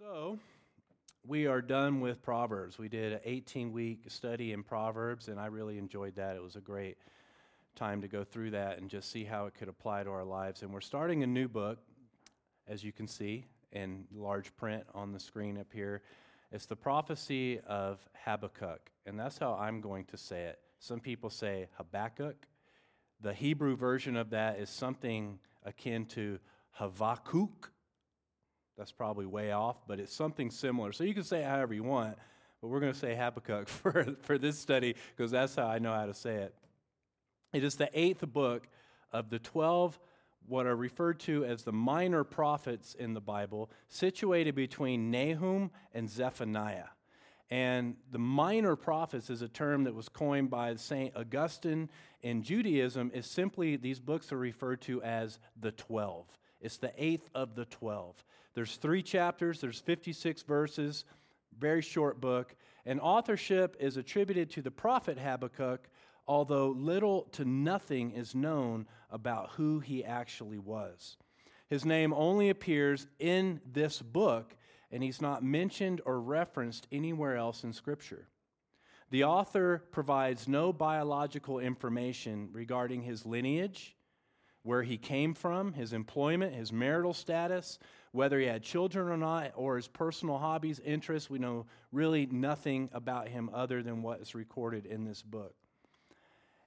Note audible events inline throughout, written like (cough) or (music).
So, we are done with Proverbs. We did an 18 week study in Proverbs, and I really enjoyed that. It was a great time to go through that and just see how it could apply to our lives. And we're starting a new book, as you can see in large print on the screen up here. It's the prophecy of Habakkuk, and that's how I'm going to say it. Some people say Habakkuk. The Hebrew version of that is something akin to Habakkuk. That's probably way off, but it's something similar. So you can say however you want, but we're going to say Habakkuk (laughs) for, for this study because that's how I know how to say it. It is the eighth book of the 12 what are referred to as the minor prophets in the Bible, situated between Nahum and Zephaniah. And the minor prophets is a term that was coined by St. Augustine in Judaism, is simply these books are referred to as the 12. It's the eighth of the 12. There's three chapters, there's 56 verses, very short book, and authorship is attributed to the prophet Habakkuk, although little to nothing is known about who he actually was. His name only appears in this book, and he's not mentioned or referenced anywhere else in Scripture. The author provides no biological information regarding his lineage, where he came from, his employment, his marital status, whether he had children or not, or his personal hobbies, interests. We know really nothing about him other than what is recorded in this book.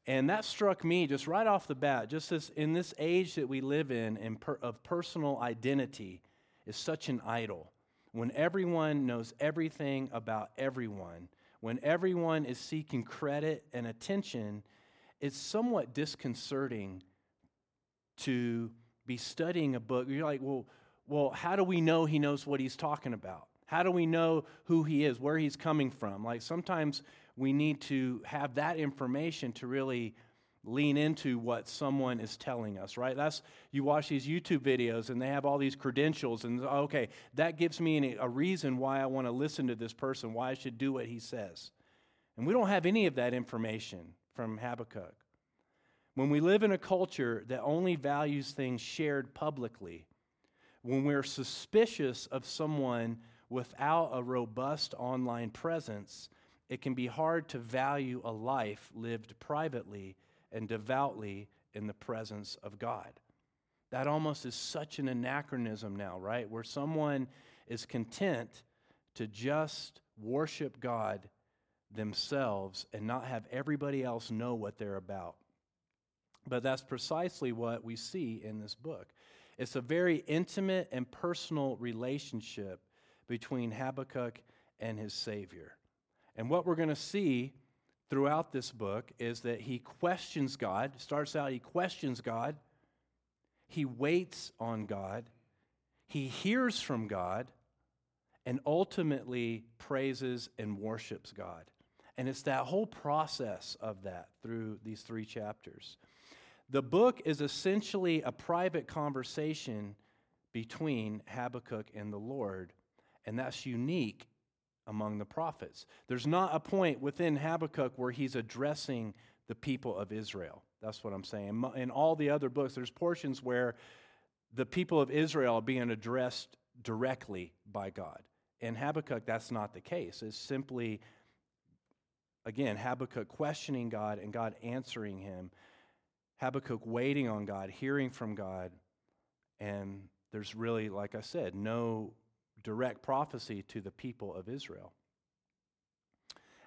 And that struck me just right off the bat, just as in this age that we live in, in per, of personal identity, is such an idol. When everyone knows everything about everyone, when everyone is seeking credit and attention, it's somewhat disconcerting to be studying a book. You're like, well, well, how do we know he knows what he's talking about? How do we know who he is, where he's coming from? Like sometimes we need to have that information to really lean into what someone is telling us, right? That's you watch these YouTube videos and they have all these credentials and okay, that gives me a reason why I want to listen to this person, why I should do what he says. And we don't have any of that information from Habakkuk. When we live in a culture that only values things shared publicly, when we're suspicious of someone without a robust online presence, it can be hard to value a life lived privately and devoutly in the presence of God. That almost is such an anachronism now, right? Where someone is content to just worship God themselves and not have everybody else know what they're about. But that's precisely what we see in this book. It's a very intimate and personal relationship between Habakkuk and his Savior. And what we're going to see throughout this book is that he questions God. Starts out, he questions God. He waits on God. He hears from God. And ultimately praises and worships God. And it's that whole process of that through these three chapters. The book is essentially a private conversation between Habakkuk and the Lord, and that's unique among the prophets. There's not a point within Habakkuk where he's addressing the people of Israel. That's what I'm saying. In all the other books, there's portions where the people of Israel are being addressed directly by God. In Habakkuk, that's not the case. It's simply, again, Habakkuk questioning God and God answering him Habakkuk waiting on God, hearing from God, and there's really, like I said, no direct prophecy to the people of Israel.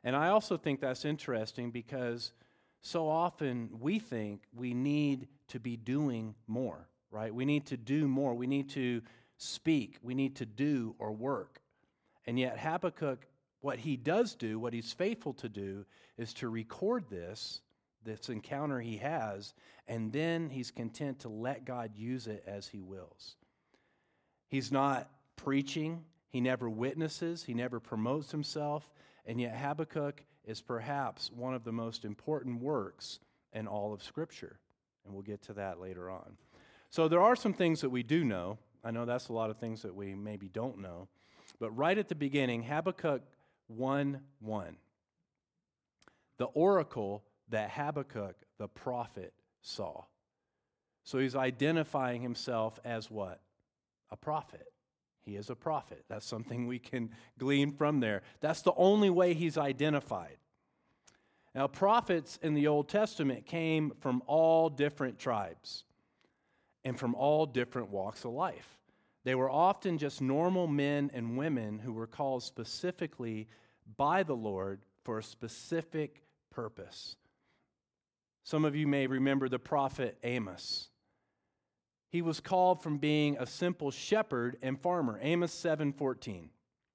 And I also think that's interesting because so often we think we need to be doing more, right? We need to do more. We need to speak. We need to do or work. And yet, Habakkuk, what he does do, what he's faithful to do, is to record this this encounter he has, and then he's content to let God use it as he wills. He's not preaching, he never witnesses, he never promotes himself, and yet Habakkuk is perhaps one of the most important works in all of Scripture. And we'll get to that later on. So there are some things that we do know. I know that's a lot of things that we maybe don't know. But right at the beginning, Habakkuk 1 1. The oracle that Habakkuk, the prophet, saw. So he's identifying himself as what? A prophet. He is a prophet. That's something we can glean from there. That's the only way he's identified. Now, prophets in the Old Testament came from all different tribes and from all different walks of life. They were often just normal men and women who were called specifically by the Lord for a specific purpose. Some of you may remember the prophet Amos. He was called from being a simple shepherd and farmer. Amos 7:14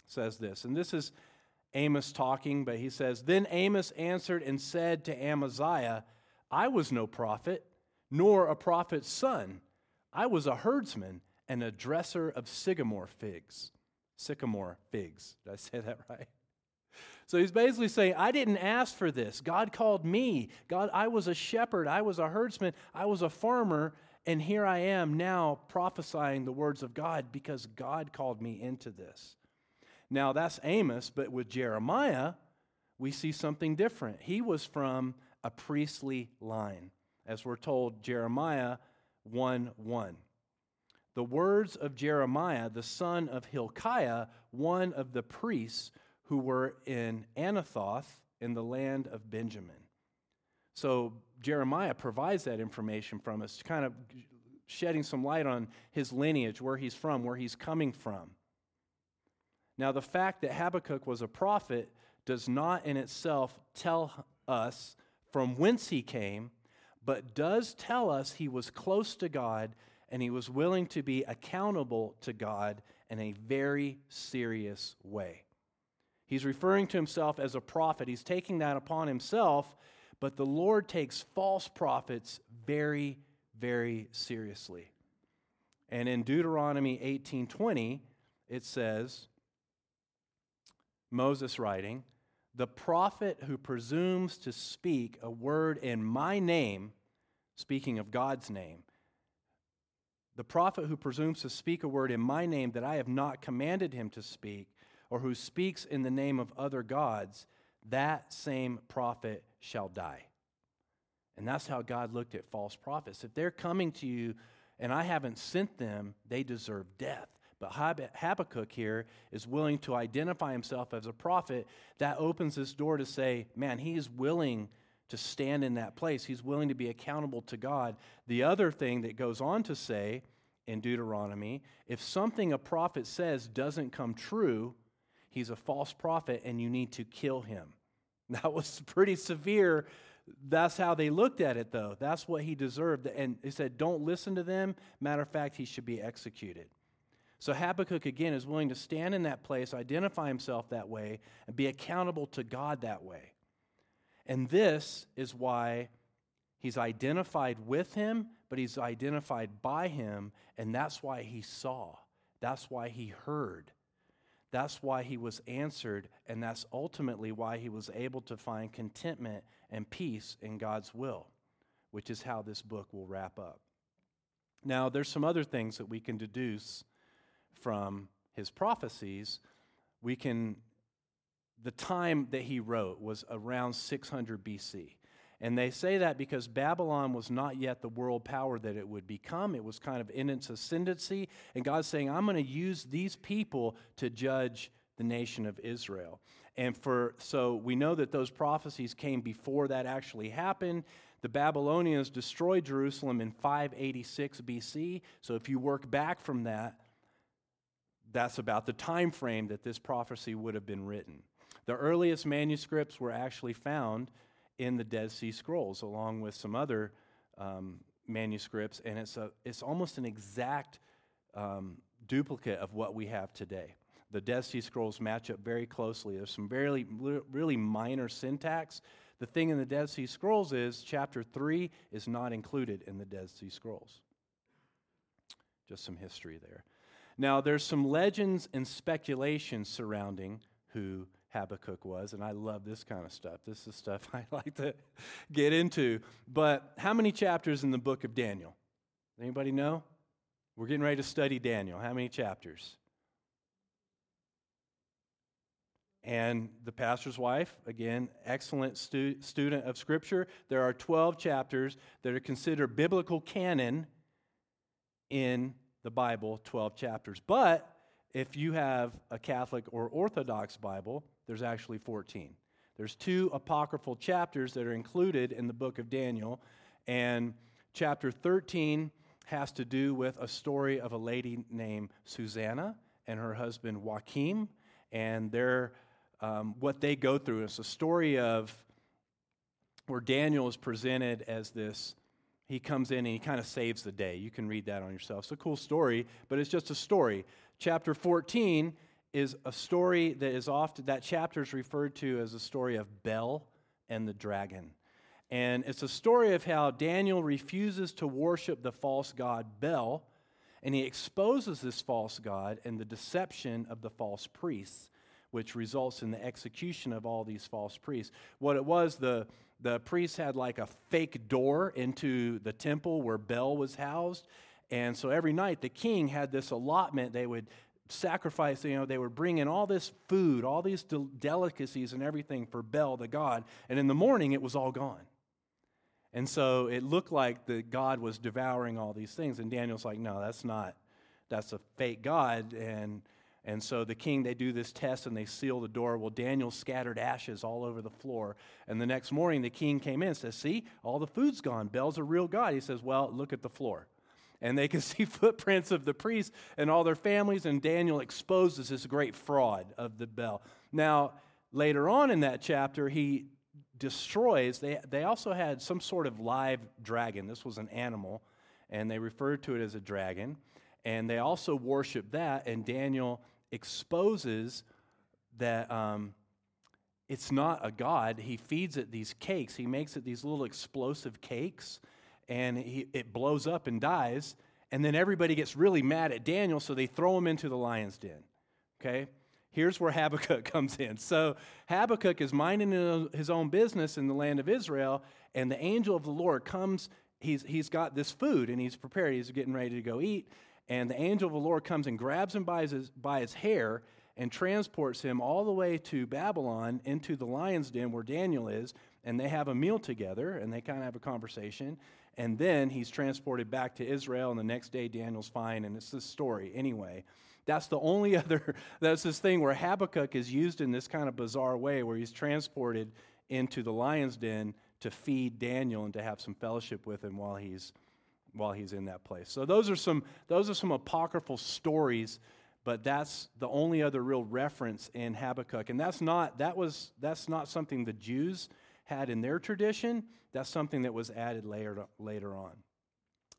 says this. And this is Amos talking, but he says, "Then Amos answered and said to Amaziah, I was no prophet, nor a prophet's son. I was a herdsman and a dresser of sycamore figs." Sycamore figs. Did I say that (laughs) right? So he's basically saying, I didn't ask for this. God called me. God, I was a shepherd. I was a herdsman. I was a farmer. And here I am now prophesying the words of God because God called me into this. Now that's Amos, but with Jeremiah, we see something different. He was from a priestly line, as we're told, Jeremiah 1 1. The words of Jeremiah, the son of Hilkiah, one of the priests who were in Anathoth in the land of Benjamin. So Jeremiah provides that information from us, kind of shedding some light on his lineage, where he's from, where he's coming from. Now, the fact that Habakkuk was a prophet does not in itself tell us from whence he came, but does tell us he was close to God and he was willing to be accountable to God in a very serious way. He's referring to himself as a prophet. He's taking that upon himself, but the Lord takes false prophets very, very seriously. And in Deuteronomy 18:20, it says, Moses writing, "The prophet who presumes to speak a word in my name, speaking of God's name, the prophet who presumes to speak a word in my name that I have not commanded him to speak, or who speaks in the name of other gods, that same prophet shall die. And that's how God looked at false prophets. If they're coming to you and I haven't sent them, they deserve death. But Habakkuk here is willing to identify himself as a prophet. That opens this door to say, man, he is willing to stand in that place. He's willing to be accountable to God. The other thing that goes on to say in Deuteronomy if something a prophet says doesn't come true, he's a false prophet and you need to kill him. (laughs) That was pretty severe. That's how they looked at it, though. That's what he deserved. And he said, Don't listen to them. Matter of fact, he should be executed. So Habakkuk, again, is willing to stand in that place, identify himself that way, and be accountable to God that way. And this is why he's identified with him, but he's identified by him, and that's why he saw. That's why he heard. That's why he was answered, and that's ultimately why he was able to find contentment and peace in God's will, which is how this book will wrap up. Now, there's some other things that we can deduce from his prophecies. We can, the time that he wrote was around 600 BC. And they say that because Babylon was not yet the world power that it would become. It was kind of in its ascendancy. And God's saying, I'm going to use these people to judge the nation of Israel. And for so we know that those prophecies came before that actually happened. The Babylonians destroyed Jerusalem in 586 BC. So if you work back from that, that's about the time frame that this prophecy would have been written. The earliest manuscripts were actually found in the Dead Sea Scrolls, along with some other um, manuscripts, and it's, a, it's almost an exact um, duplicate of what we have today. The Dead Sea Scrolls match up very closely. There's some very, really minor syntax. The thing in the Dead Sea Scrolls is chapter 3 is not included in the Dead Sea Scrolls. Just some history there. Now, there's some legends and speculation surrounding who Habakkuk was, and I love this kind of stuff. This is stuff (laughs) I like to get into. But how many chapters in the book of Daniel? Anybody know? We're getting ready to study Daniel. How many chapters? And the pastor's wife, again, excellent stu- student of Scripture. There are 12 chapters that are considered biblical canon in the Bible, 12 chapters. But if you have a Catholic or Orthodox Bible, there's actually 14. There's two apocryphal chapters that are included in the book of Daniel, and chapter 13 has to do with a story of a lady named Susanna and her husband Joachim, and their um, what they go through. It's a story of where Daniel is presented as this. He comes in and he kind of saves the day. You can read that on yourself. It's a cool story, but it's just a story. Chapter 14 is a story that is often, that chapter is referred to as a story of Bel and the dragon. And it's a story of how Daniel refuses to worship the false god Bel, and he exposes this false god and the deception of the false priests, which results in the execution of all these false priests. What it was, the, the priests had like a fake door into the temple where Bel was housed. And so every night the king had this allotment. They would sacrifice, you know, they were bringing all this food, all these del- delicacies and everything for Bel, the god. And in the morning, it was all gone. And so it looked like the God was devouring all these things. And Daniel's like, no, that's not, that's a fake God. And, and so the king, they do this test and they seal the door. Well, Daniel scattered ashes all over the floor. And the next morning, the king came in and says, see, all the food's gone. Bel's a real God. He says, well, look at the floor. And they can (laughs) see footprints of the priests and all their families. And Daniel exposes this great fraud of the Bel. Now, later on in that chapter, he destroys, they, they also had some sort of live dragon. This was an animal, and they referred to it as a dragon. And they also worship that, and Daniel exposes that um, it's not a god. He feeds it these cakes, he makes it these little explosive cakes, and he, it blows up and dies. And then everybody gets really mad at Daniel, so they throw him into the lion's den. Okay? here's where Habakkuk (laughs) comes in. So Habakkuk is minding his own business in the land of Israel, and the angel of the Lord comes. He's, he's got this food and he's prepared. He's getting ready to go eat. And the angel of the Lord comes and grabs him by his, by his hair and transports him all the way to Babylon into the lion's den where Daniel is. And they have a meal together and they kind of have a conversation. And then he's transported back to Israel. And the next day, Daniel's fine. And it's this story anyway. That's the only (laughs) other, that's this thing where Habakkuk is used in this kind of bizarre way where he's transported into the lion's den to feed Daniel and to have some fellowship with him while he's while he's in that place. So those are some those are some apocryphal stories, but that's the only other real reference in Habakkuk. And that's not that was that's not something the Jews had in their tradition. That's something that was added later later on.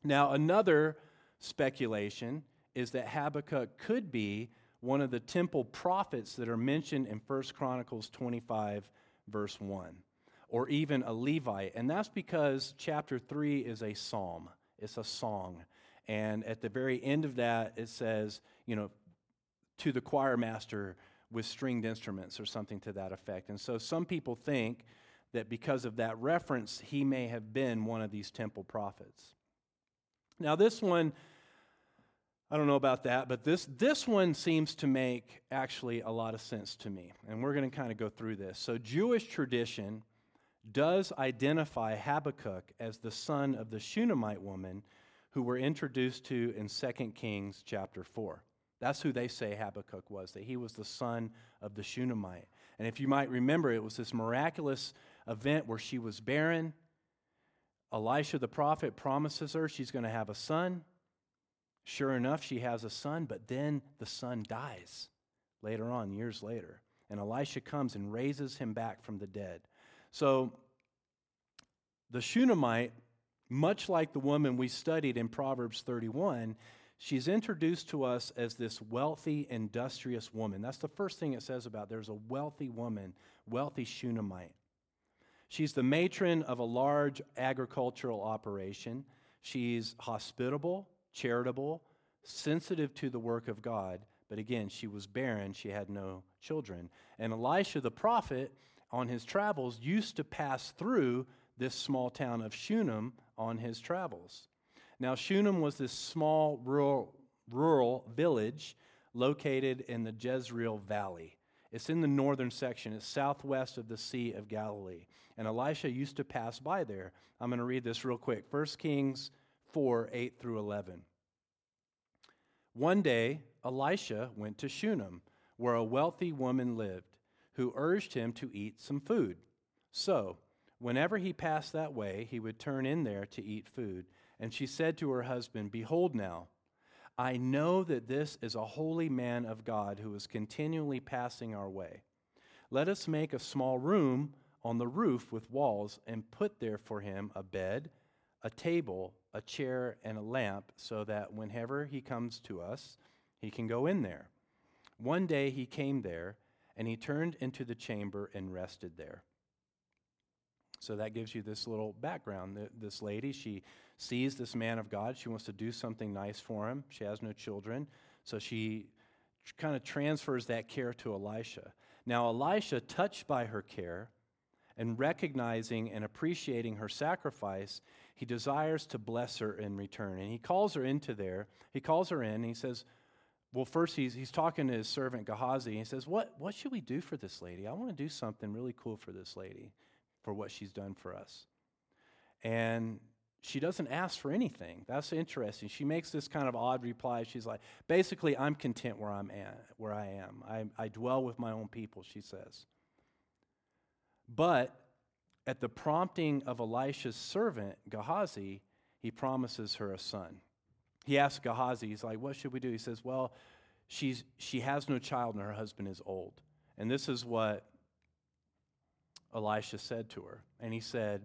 Now another speculation is that Habakkuk could be one of the temple prophets that are mentioned in 1 Chronicles 25, verse 1, or even a Levite. And that's because chapter 3 is a psalm, it's a song. And at the very end of that, it says, you know, to the choir master with stringed instruments or something to that effect. And so some people think that because of that reference, he may have been one of these temple prophets. Now, this one I don't know about that, but this, this one seems to make actually a lot of sense to me. And we're going to kind of go through this. So, Jewish tradition does identify Habakkuk as the son of the Shunammite woman who we're introduced to in 2 Kings chapter 4. That's who they say Habakkuk was, that he was the son of the Shunammite. And if you might remember, it was this miraculous event where she was barren. Elisha the prophet promises her she's going to have a son. Sure enough, she has a son, but then the son dies later on, years later. And Elisha comes and raises him back from the dead. So the Shunammite, much like the woman we studied in Proverbs 31, she's introduced to us as this wealthy, industrious woman. That's the first thing it says about there's a wealthy woman, wealthy Shunammite. She's the matron of a large agricultural operation. She's hospitable charitable, sensitive to the work of God. But again, she was barren, she had no children. And Elisha the prophet, on his travels, used to pass through this small town of Shunem on his travels. Now, Shunem was this small rural, rural village located in the Jezreel Valley. It's in the northern section, it's southwest of the Sea of Galilee. And Elisha used to pass by there. I'm going to read this real quick. 1 Kings 4 8 through 11. One day, Elisha went to Shunem, where a wealthy woman lived, who urged him to eat some food. So, whenever he passed that way, he would turn in there to eat food. And she said to her husband, Behold now, I know that this is a holy man of God who is continually passing our way. Let us make a small room on the roof with walls and put there for him a bed, a table, a chair, and a lamp, so that whenever he comes to us, he can go in there. One day he came there, and he turned into the chamber and rested there. So that gives you this little background. This lady, she sees this man of God. She wants to do something nice for him. She has no children. So she kind of transfers that care to Elisha. Now, Elisha, touched by her care and recognizing and appreciating her sacrifice, he desires to bless her in return. And he calls her into there. He calls her in and he says, well, first he's, he's talking to his servant Gehazi. He says, what, what should we do for this lady? I want to do something really cool for this lady, for what she's done for us. And she doesn't ask for anything. That's interesting. She makes this kind of odd reply. She's like, basically, I'm content where I'm at, where I am. I, I dwell with my own people, she says. But at the prompting of Elisha's servant, Gehazi, he promises her a son. He asks Gehazi, he's like, What should we do? He says, Well, she's, she has no child and her husband is old. And this is what Elisha said to her. And he said,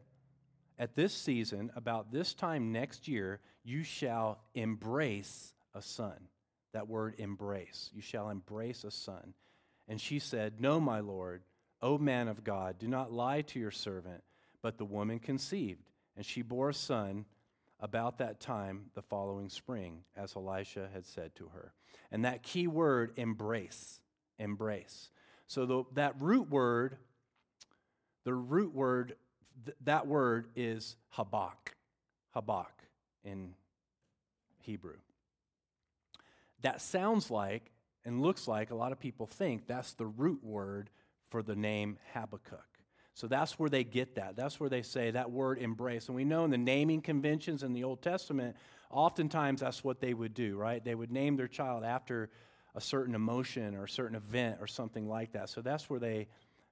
At this season, about this time next year, you shall embrace a son. That word embrace. You shall embrace a son. And she said, No, my Lord, O man of God, do not lie to your servant. But the woman conceived, and she bore a son about that time the following spring, as Elisha had said to her. And that key word, embrace, embrace. So the, that root word, the root word, th- that word is habak, habak in Hebrew. That sounds like and looks like a lot of people think that's the root word for the name Habakkuk. So that's where they get that. That's where they say that word embrace. And we know in the naming conventions in the Old Testament, oftentimes that's what they would do, right? They would name their child after a certain emotion or a certain event or something like that. So that's where they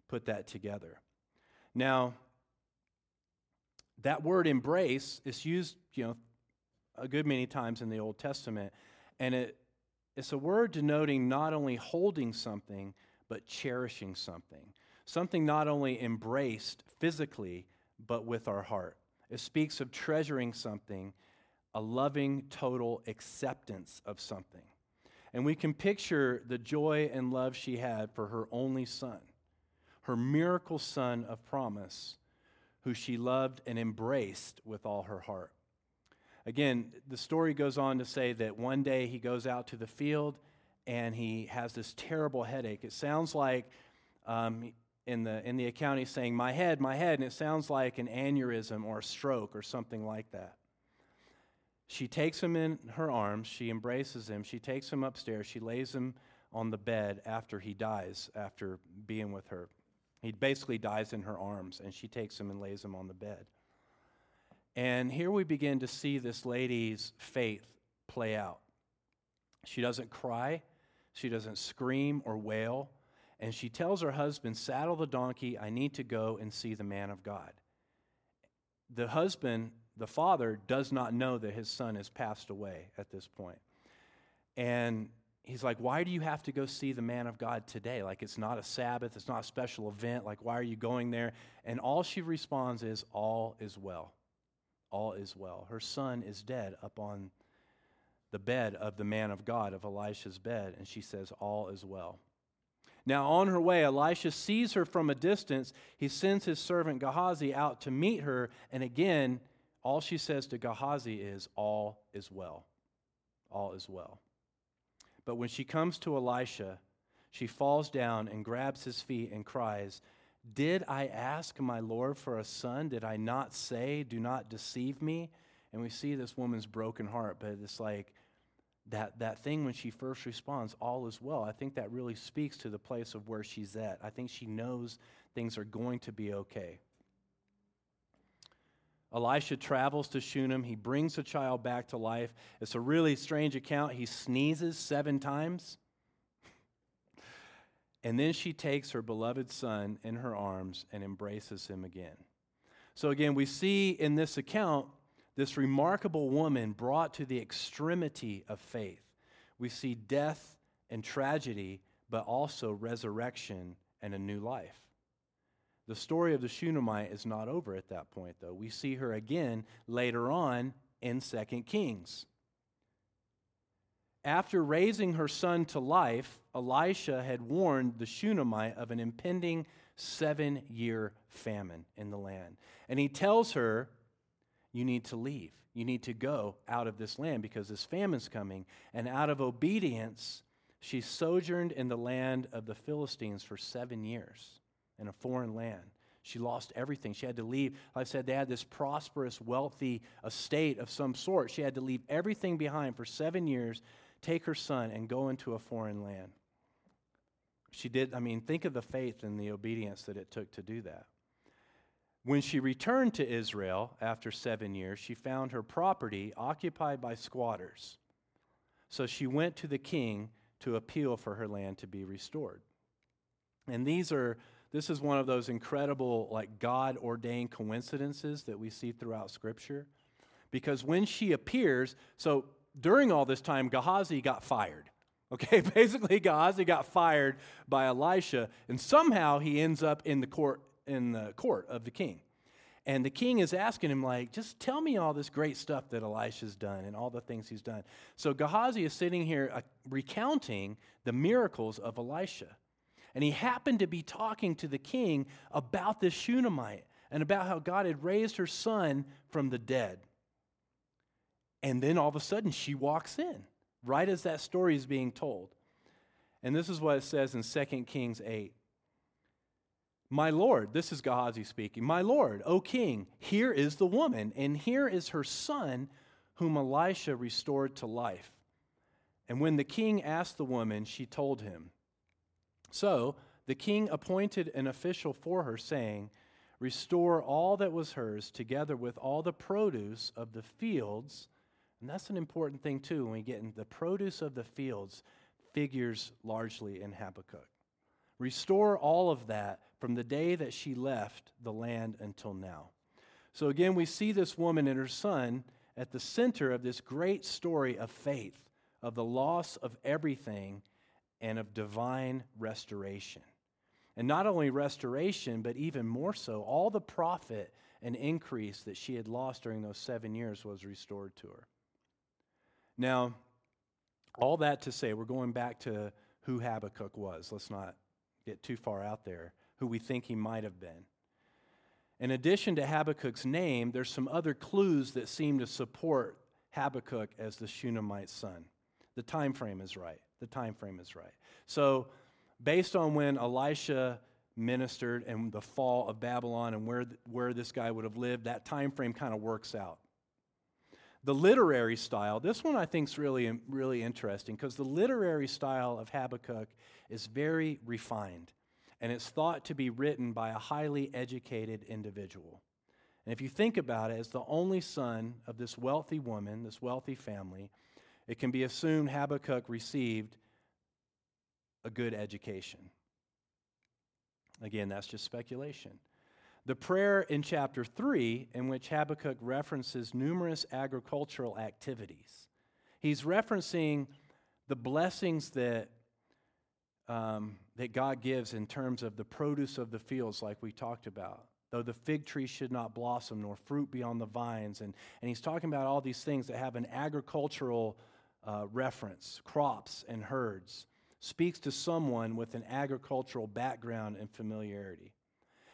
put that together. Now, that word embrace is used, you know, a good many times in the Old Testament, and it, it's a word denoting not only holding something, but cherishing something something not only embraced physically, but with our heart. It speaks of treasuring something, a loving, total acceptance of something. And we can picture the joy and love she had for her only son, her miracle son of promise, who she loved and embraced with all her heart. Again, the story goes on to say that one day he goes out to the field and he has this terrible headache. It sounds like um, in the, in the account, he's saying, My head, my head, and it sounds like an aneurysm or a stroke or something like that. She takes him in her arms, she embraces him, she takes him upstairs, she lays him on the bed after he dies, after being with her. He basically dies in her arms, and she takes him and lays him on the bed. And here we begin to see this lady's faith play out. She doesn't cry, she doesn't scream or wail and she tells her husband, Saddle the donkey, I need to go and see the man of God. The husband, the father, does not know that his son has passed away at this point. And he's like, Why do you have to go see the man of God today? Like, it's not a Sabbath, it's not a special event. Like, why are you going there? And all she responds is, All is well. All is well. Her son is dead up on the bed of the man of God, of Elisha's bed. And she says, All is well. Now, on her way, Elisha sees her from a distance. He sends his servant Gehazi out to meet her. And again, all she says to Gehazi is, All is well. All is well. But when she comes to Elisha, she falls down and grabs his feet and cries, Did I ask my Lord for a son? Did I not say, Do not deceive me? And we see this woman's broken heart, but it's like, that, that thing when she first responds, all is well, I think that really speaks to the place of where she's at. I think she knows things are going to be okay. Elisha travels to Shunem. He brings the child back to life. It's a really strange account. He sneezes seven times. (laughs) And then she takes her beloved son in her arms and embraces him again. So, again, we see in this account this remarkable woman brought to the extremity of faith. We see death and tragedy, but also resurrection and a new life. The story of the Shunammite is not over at that point, though. We see her again later on in 2 Kings. After raising her son to life, Elisha had warned the Shunammite of an impending seven year famine in the land. And he tells her, You need to leave. You need to go out of this land because this famine's coming. And out of obedience, she sojourned in the land of the Philistines for seven years in a foreign land. She lost everything. She had to leave. Like I said, they had this prosperous, wealthy estate of some sort. She had to leave everything behind for seven years take her son and go into a foreign land. She did, I mean, think of the faith and the obedience that it took to do that. When she returned to Israel after seven years, she found her property occupied by squatters. So she went to the king to appeal for her land to be restored. And these are, this is one of those incredible, like God ordained coincidences that we see throughout Scripture. Because when she appears, so during all this time, Gehazi got fired. (laughs) Okay, basically, Gehazi got fired by Elisha, and somehow he ends up in the court in the court of the king. And the king is asking him, like, just tell me all this great stuff that Elisha's done and all the things he's done. So Gehazi is sitting here uh, recounting the miracles of Elisha. And he happened to be talking to the king about this Shunammite and about how God had raised her son from the dead. And then all of a sudden, she walks in, right as that story is being told. And this is what it says in 2 Kings 8. My Lord, this is Gehazi speaking. My Lord, O king, here is the woman, and here is her son, whom Elisha restored to life. And when the king asked the woman, she told him. So the king appointed an official for her, saying, Restore all that was hers, together with all the produce of the fields and that's an important thing, too, when we get in the produce of the fields figures largely in Habakkuk. Restore all of that from the day that she left the land until now. So again, we see this woman and her son at the center of this great story of faith, of the loss of everything, and of divine restoration. And not only restoration, but even more so, all the profit and increase that she had lost during those seven years was restored to her. Now, all that to say, we're going back to who Habakkuk was. Let's not get too far out there, who we think he might have been. In addition to Habakkuk's name, there's some other clues that seem to support Habakkuk as the Shunammite son. The time frame is right. The time frame is right. So, based on when Elisha ministered and the fall of Babylon and where, where this guy would have lived, that time frame kind of works out the literary style, this one I think is really, really interesting because the literary style of Habakkuk is very refined and it's thought to be written by a highly educated individual. And if you think about it, as the only son of this wealthy woman, this wealthy family, it can be assumed Habakkuk received a good education. Again, that's just speculation. The prayer in chapter 3, in which Habakkuk references numerous agricultural activities, he's referencing the blessings that, um, that God gives in terms of the produce of the fields, like we talked about. Though the fig tree should not blossom, nor fruit be on the vines. And, and he's talking about all these things that have an agricultural uh, reference crops and herds. Speaks to someone with an agricultural background and familiarity.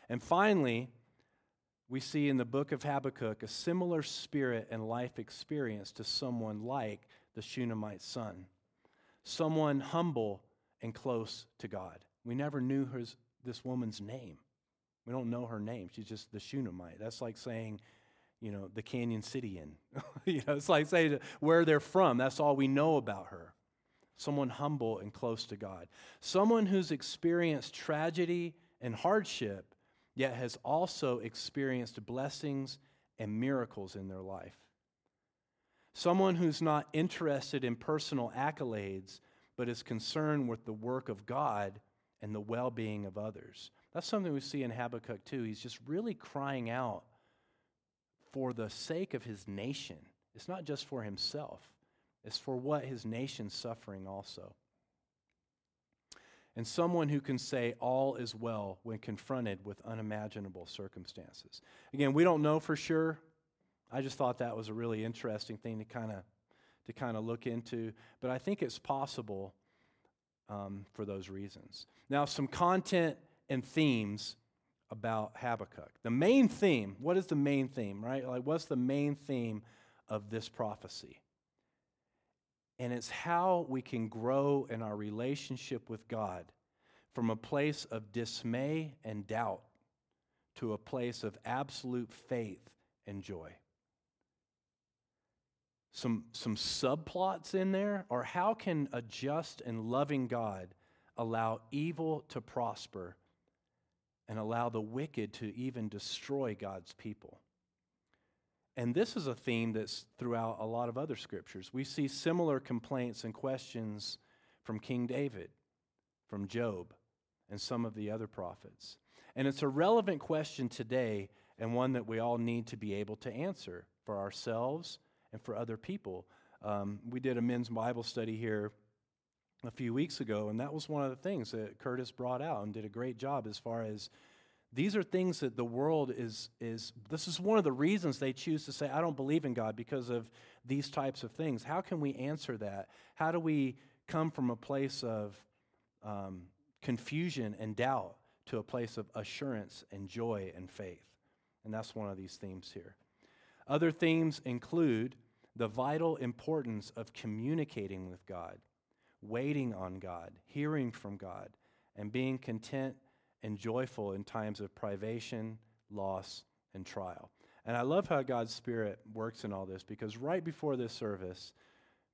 And finally, we see in the book of Habakkuk a similar spirit and life experience to someone like the Shunammite son, someone humble and close to God. We never knew his, this woman's name. We don't know her name. She's just the Shunammite. That's like saying, you know, the Canyon City Inn. (laughs) you know, it's like say where they're from. That's all we know about her. Someone humble and close to God. Someone who's experienced tragedy and hardship yet has also experienced blessings and miracles in their life. Someone who's not interested in personal accolades, but is concerned with the work of God and the well being of others. That's something we see in Habakkuk too. He's just really crying out for the sake of his nation. It's not just for himself, it's for what his nation's suffering also. And someone who can say all is well when confronted with unimaginable circumstances. Again, we don't know for sure. I just thought that was a really interesting thing to kind of to kind of look into, but I think it's possible um, for those reasons. Now, some content and themes about Habakkuk. The main theme, what is the main theme, right? Like, what's the main theme of this prophecy? And it's how we can grow in our relationship with God from a place of dismay and doubt to a place of absolute faith and joy. Some, some subplots in there are how can a just and loving God allow evil to prosper and allow the wicked to even destroy God's people. And this is a theme that's throughout a lot of other scriptures. We see similar complaints and questions from King David, from Job, and some of the other prophets. And it's a relevant question today and one that we all need to be able to answer for ourselves and for other people. Um, we did a men's Bible study here a few weeks ago, and that was one of the things that Curtis brought out and did a great job as far as these are things that the world is is this is one of the reasons they choose to say I don't believe in God because of these types of things. How can we answer that? How do we come from a place of um, confusion and doubt to a place of assurance and joy and faith? And that's one of these themes here. Other themes include the vital importance of communicating with God waiting on God, hearing from God, and being content and joyful in times of privation, loss, and trial. And I love how God's Spirit works in all this because right before this service,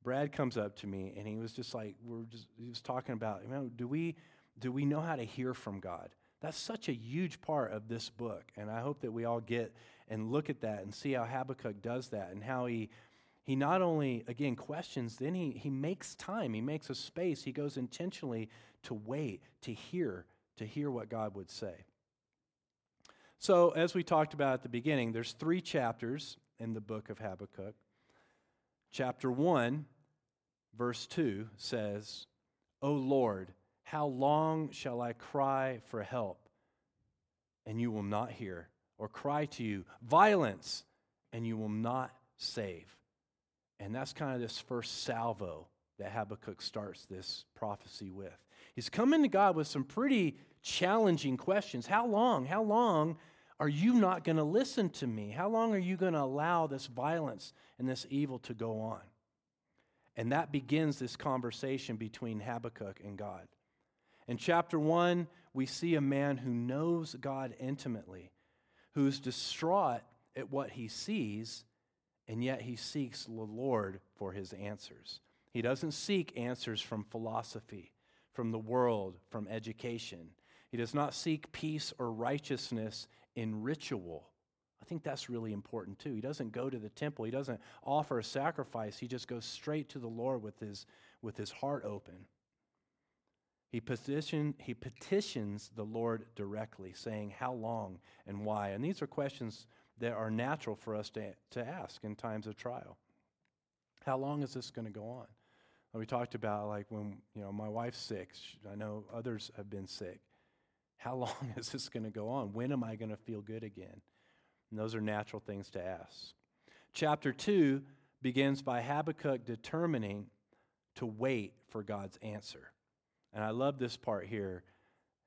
Brad comes up to me and he was just like, we're just, he was talking about, you know, do we, do we know how to hear from God? That's such a huge part of this book. And I hope that we all get and look at that and see how Habakkuk does that and how he he not only, again, questions, then he, he makes time, he makes a space, he goes intentionally to wait, to hear, to hear what God would say. So, as we talked about at the beginning, there's three chapters in the book of Habakkuk. Chapter 1, verse 2 says, O Lord, how long shall I cry for help, and you will not hear, or cry to you, violence, and you will not save? And that's kind of this first salvo that Habakkuk starts this prophecy with. He's coming to God with some pretty challenging questions. How long? How long are you not going to listen to me? How long are you going to allow this violence and this evil to go on? And that begins this conversation between Habakkuk and God. In chapter 1, we see a man who knows God intimately, who's distraught at what he sees and yet he seeks the Lord for his answers. He doesn't seek answers from philosophy, from the world, from education. He does not seek peace or righteousness in ritual. I think that's really important too. He doesn't go to the temple, he doesn't offer a sacrifice. He just goes straight to the Lord with his, with his heart open. He, petition, he petitions the Lord directly, saying, How long and why? And these are questions that are natural for us to, to ask in times of trial. How long is this going to go on? We talked about like when you know my wife's sick. I know others have been sick. How (laughs) long is this going to go on? When am I going to feel good again? And those are natural things to ask. Chapter 2 begins by Habakkuk determining to wait for God's answer. And I love this part here.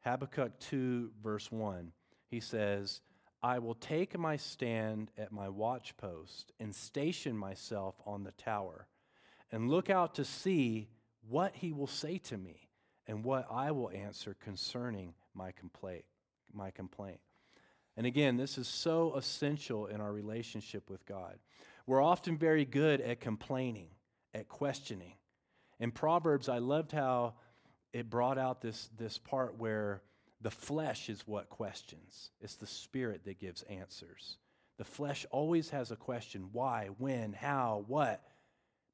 Habakkuk 2, verse 1. He says, I will take my stand at my watchpost and station myself on the tower and look out to see what he will say to me and what I will answer concerning my complaint. My complaint. And again, this is so essential in our relationship with God. We're often very good at complaining, at questioning. In Proverbs, I loved how it brought out this, this part where the flesh is what questions, it's the spirit that gives answers. The flesh always has a question why, when, how, what,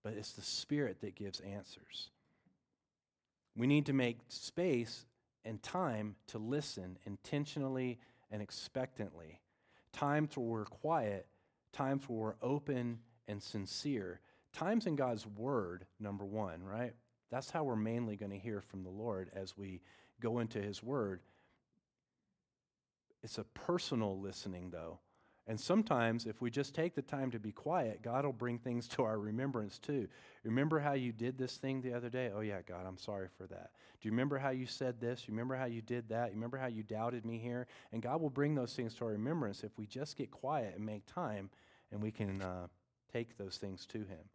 but it's the Spirit that gives answers. We need to make space and time to listen intentionally and expectantly. Times where we're quiet, times where we're open and sincere. Times in God's Word, number one, right? That's how we're mainly going to hear from the Lord as we go into His Word. It's a personal listening, though. And sometimes, if we just take the time to be quiet, God will bring things (laughs) to our remembrance too. Remember how you did this thing the other day? Oh, yeah, God, I'm sorry for that. Do you remember how you said this? You remember how you did that? You remember how you doubted me here? And God will bring those things to our remembrance if we just get quiet and make time and we can uh, take those things to Him.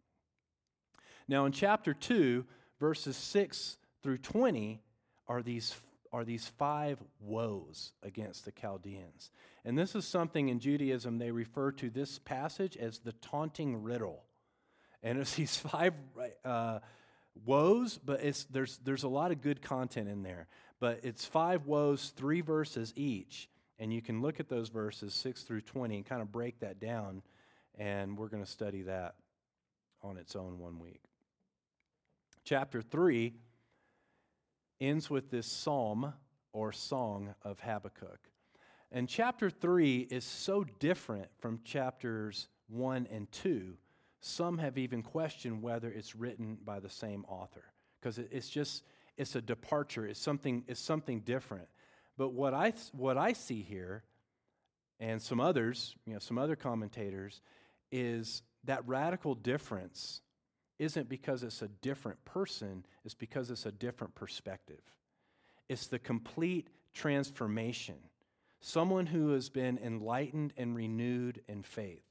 Now, in chapter 2, verses 6 through 20 are these are these five woes against the Chaldeans. And this is something in Judaism they refer to this passage as the taunting riddle. And it's (laughs) these five uh, woes, but it's, there's, there's a lot of good content in there. But it's five woes, three verses each. And you can look at those verses, 6 through 20, and kind of break that down. And we're going to study that on its own one week. Chapter 3 ends with this psalm or song of Habakkuk. And chapter 3 is so different from chapters 1 and 2. Some have even questioned whether it's written by the same author because it's just it's a departure, it's something it's something different. But what I what I see here and some others, you know, some other commentators is that radical difference isn't because it's a different person, it's because it's a different perspective. It's the complete transformation. Someone who has been enlightened and renewed in faith.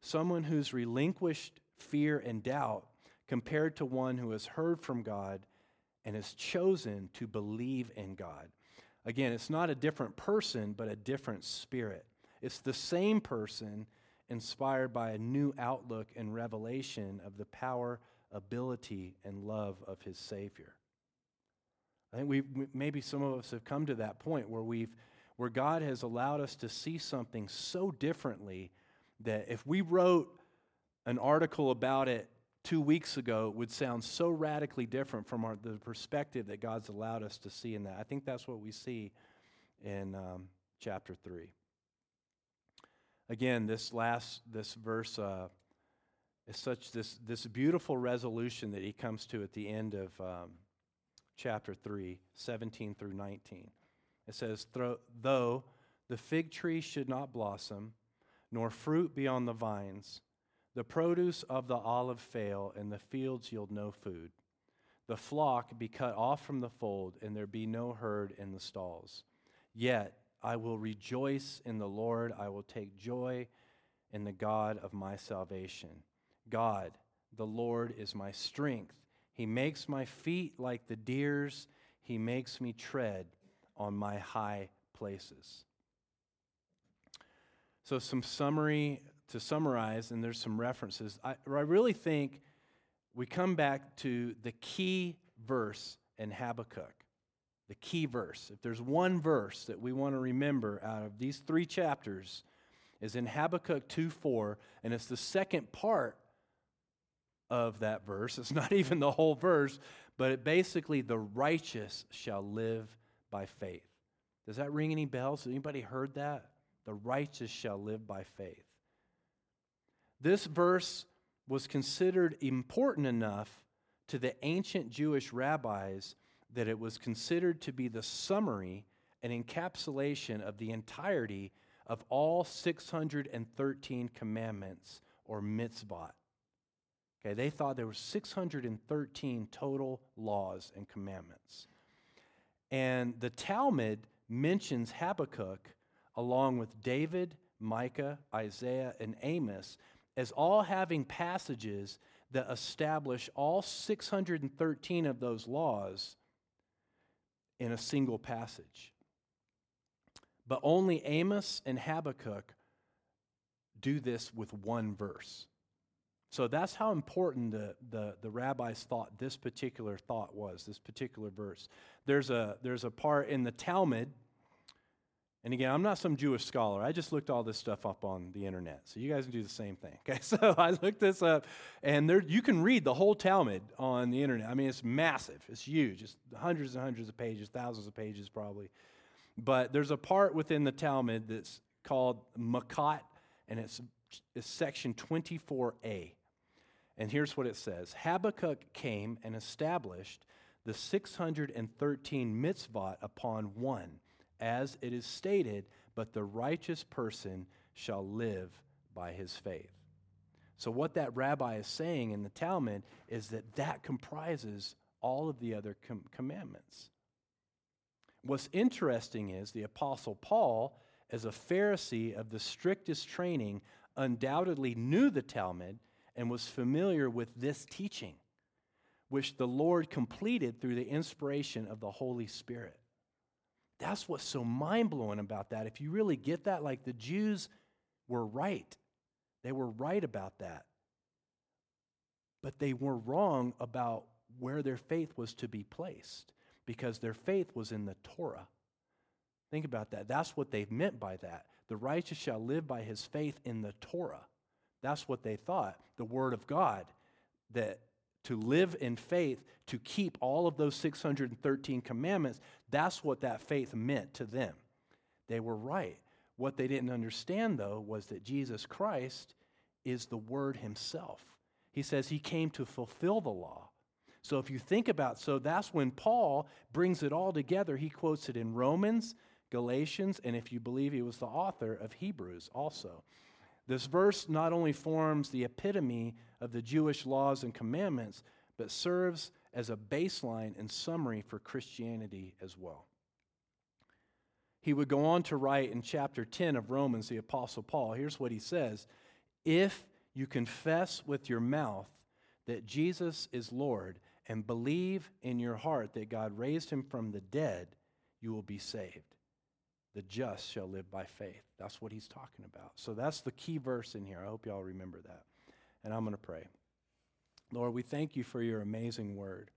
Someone who's relinquished fear and doubt compared to one who has heard from God and has chosen to believe in God. Again, it's not a different person, but a different spirit. It's the same person inspired by a new outlook and revelation of the power, ability, and love of his Savior. I think we maybe some of us have come to that point where we've where God has allowed us to see something so differently that if we wrote an article about it two weeks ago, it would sound so radically different from our, the perspective that God's allowed us to see in that. I think that's what we see in um, chapter 3. Again, this last this verse uh, is such this this beautiful resolution that he comes to at the end of um, chapter 3, 17 through 19. It says, Though the fig tree should not blossom, nor fruit be on the vines, the produce of the olive fail, and the fields yield no food, the flock be cut off from the fold, and there be no herd in the stalls. Yet I will rejoice in the Lord. I will take joy in the God of my salvation. God, the Lord, is my strength. He makes my feet like the deer's, He makes me tread on my high places. So, some summary to summarize, and there's some references. I, I really think we come back to the key verse in Habakkuk the key verse. If there's one verse that we want to remember out of these three chapters, is in Habakkuk 2 4, and it's the second part of that verse. It's not (laughs) even the whole verse, but it basically, the righteous shall live by faith. Does that ring any bells? Anybody heard that? The righteous shall live by faith. This verse was considered important enough to the ancient Jewish rabbis that it was considered to be the summary and encapsulation of the entirety of all 613 commandments or mitzvot. Okay, they thought there were 613 total laws and commandments. And the Talmud mentions Habakkuk along with David, Micah, Isaiah, and Amos as all having passages that establish all 613 of those laws in a single passage. But only Amos and Habakkuk do this with one verse. So that's how important the, the, the rabbis thought this particular thought was, this particular verse. There's a, there's a part in the Talmud, And again, I'm not some Jewish scholar. I just looked all this stuff up on the internet. So you guys can do the same thing. (laughs) Okay, so I looked this up, and there you can read the whole Talmud on the internet. I mean, it's massive. It's huge. It's hundreds and hundreds of pages, thousands of pages probably. But there's a part within the Talmud that's called Makot, and it's, it's section 24a. And here's what it says Habakkuk came and established the 613 mitzvot upon one, as it is stated, but the righteous person shall live by his faith. So, what that rabbi is saying in the Talmud is that that comprises all of the other com- commandments. What's interesting is the Apostle Paul, as a Pharisee of the strictest training, undoubtedly knew the Talmud and was familiar with this teaching, which the Lord completed through the inspiration of the Holy Spirit. That's what's so mind blowing about that. If you really get that, like the Jews were right, they were right about that. But they were wrong about where their faith was to be placed because their faith was in the Torah. Think about that. That's what they meant by that. The righteous shall live by his faith in the Torah. That's what they thought, the Word of God, that to live in faith, to keep all of those 613 commandments, that's what that faith meant to them. They were right. What they didn't understand, though, was that Jesus Christ is the Word Himself. He says He came to fulfill the law. So if you think about so that's when Paul brings it all together. He quotes it in Romans, Galatians, and if you believe he was the author of Hebrews also. This verse not only forms the epitome of the Jewish laws and commandments, but serves as a baseline and summary for Christianity as well. He would go on to write in chapter 10 of Romans, the Apostle Paul. Here's what he says If you confess with your mouth that Jesus is Lord and believe in your heart that God raised him from the dead, you will be saved. The just shall live by faith. That's what he's talking about. So that's the key verse in here. I hope y'all remember that. And I'm going to pray. Lord, we thank you for your amazing word.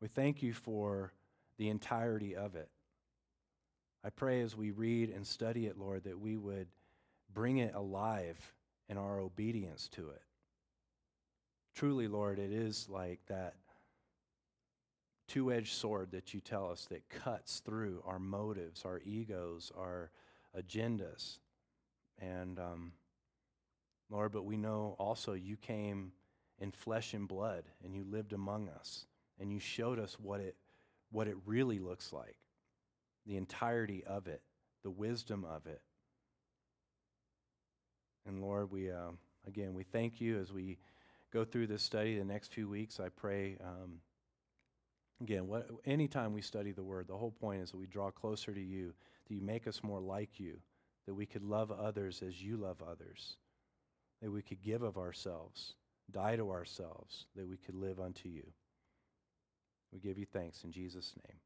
We thank you for the entirety of it. I pray as we read and study it, Lord, that we would bring it alive in our obedience to it. Truly, Lord, it is like that two edged sword that you tell us that cuts through our motives, our egos, our agendas. And um, Lord, but we know also you came in flesh and blood and you lived among us and you showed us what it, what it really looks like the entirety of it, the wisdom of it. And Lord, we, uh, again, we thank you as we go through this study the next few weeks. I pray. Um, Again, what, anytime we study the Word, the whole point is that we draw closer to you, that you make us more like you, that we could love others as you love others, that we could give of ourselves, die to ourselves, that we could live unto you. We give you thanks in Jesus' name.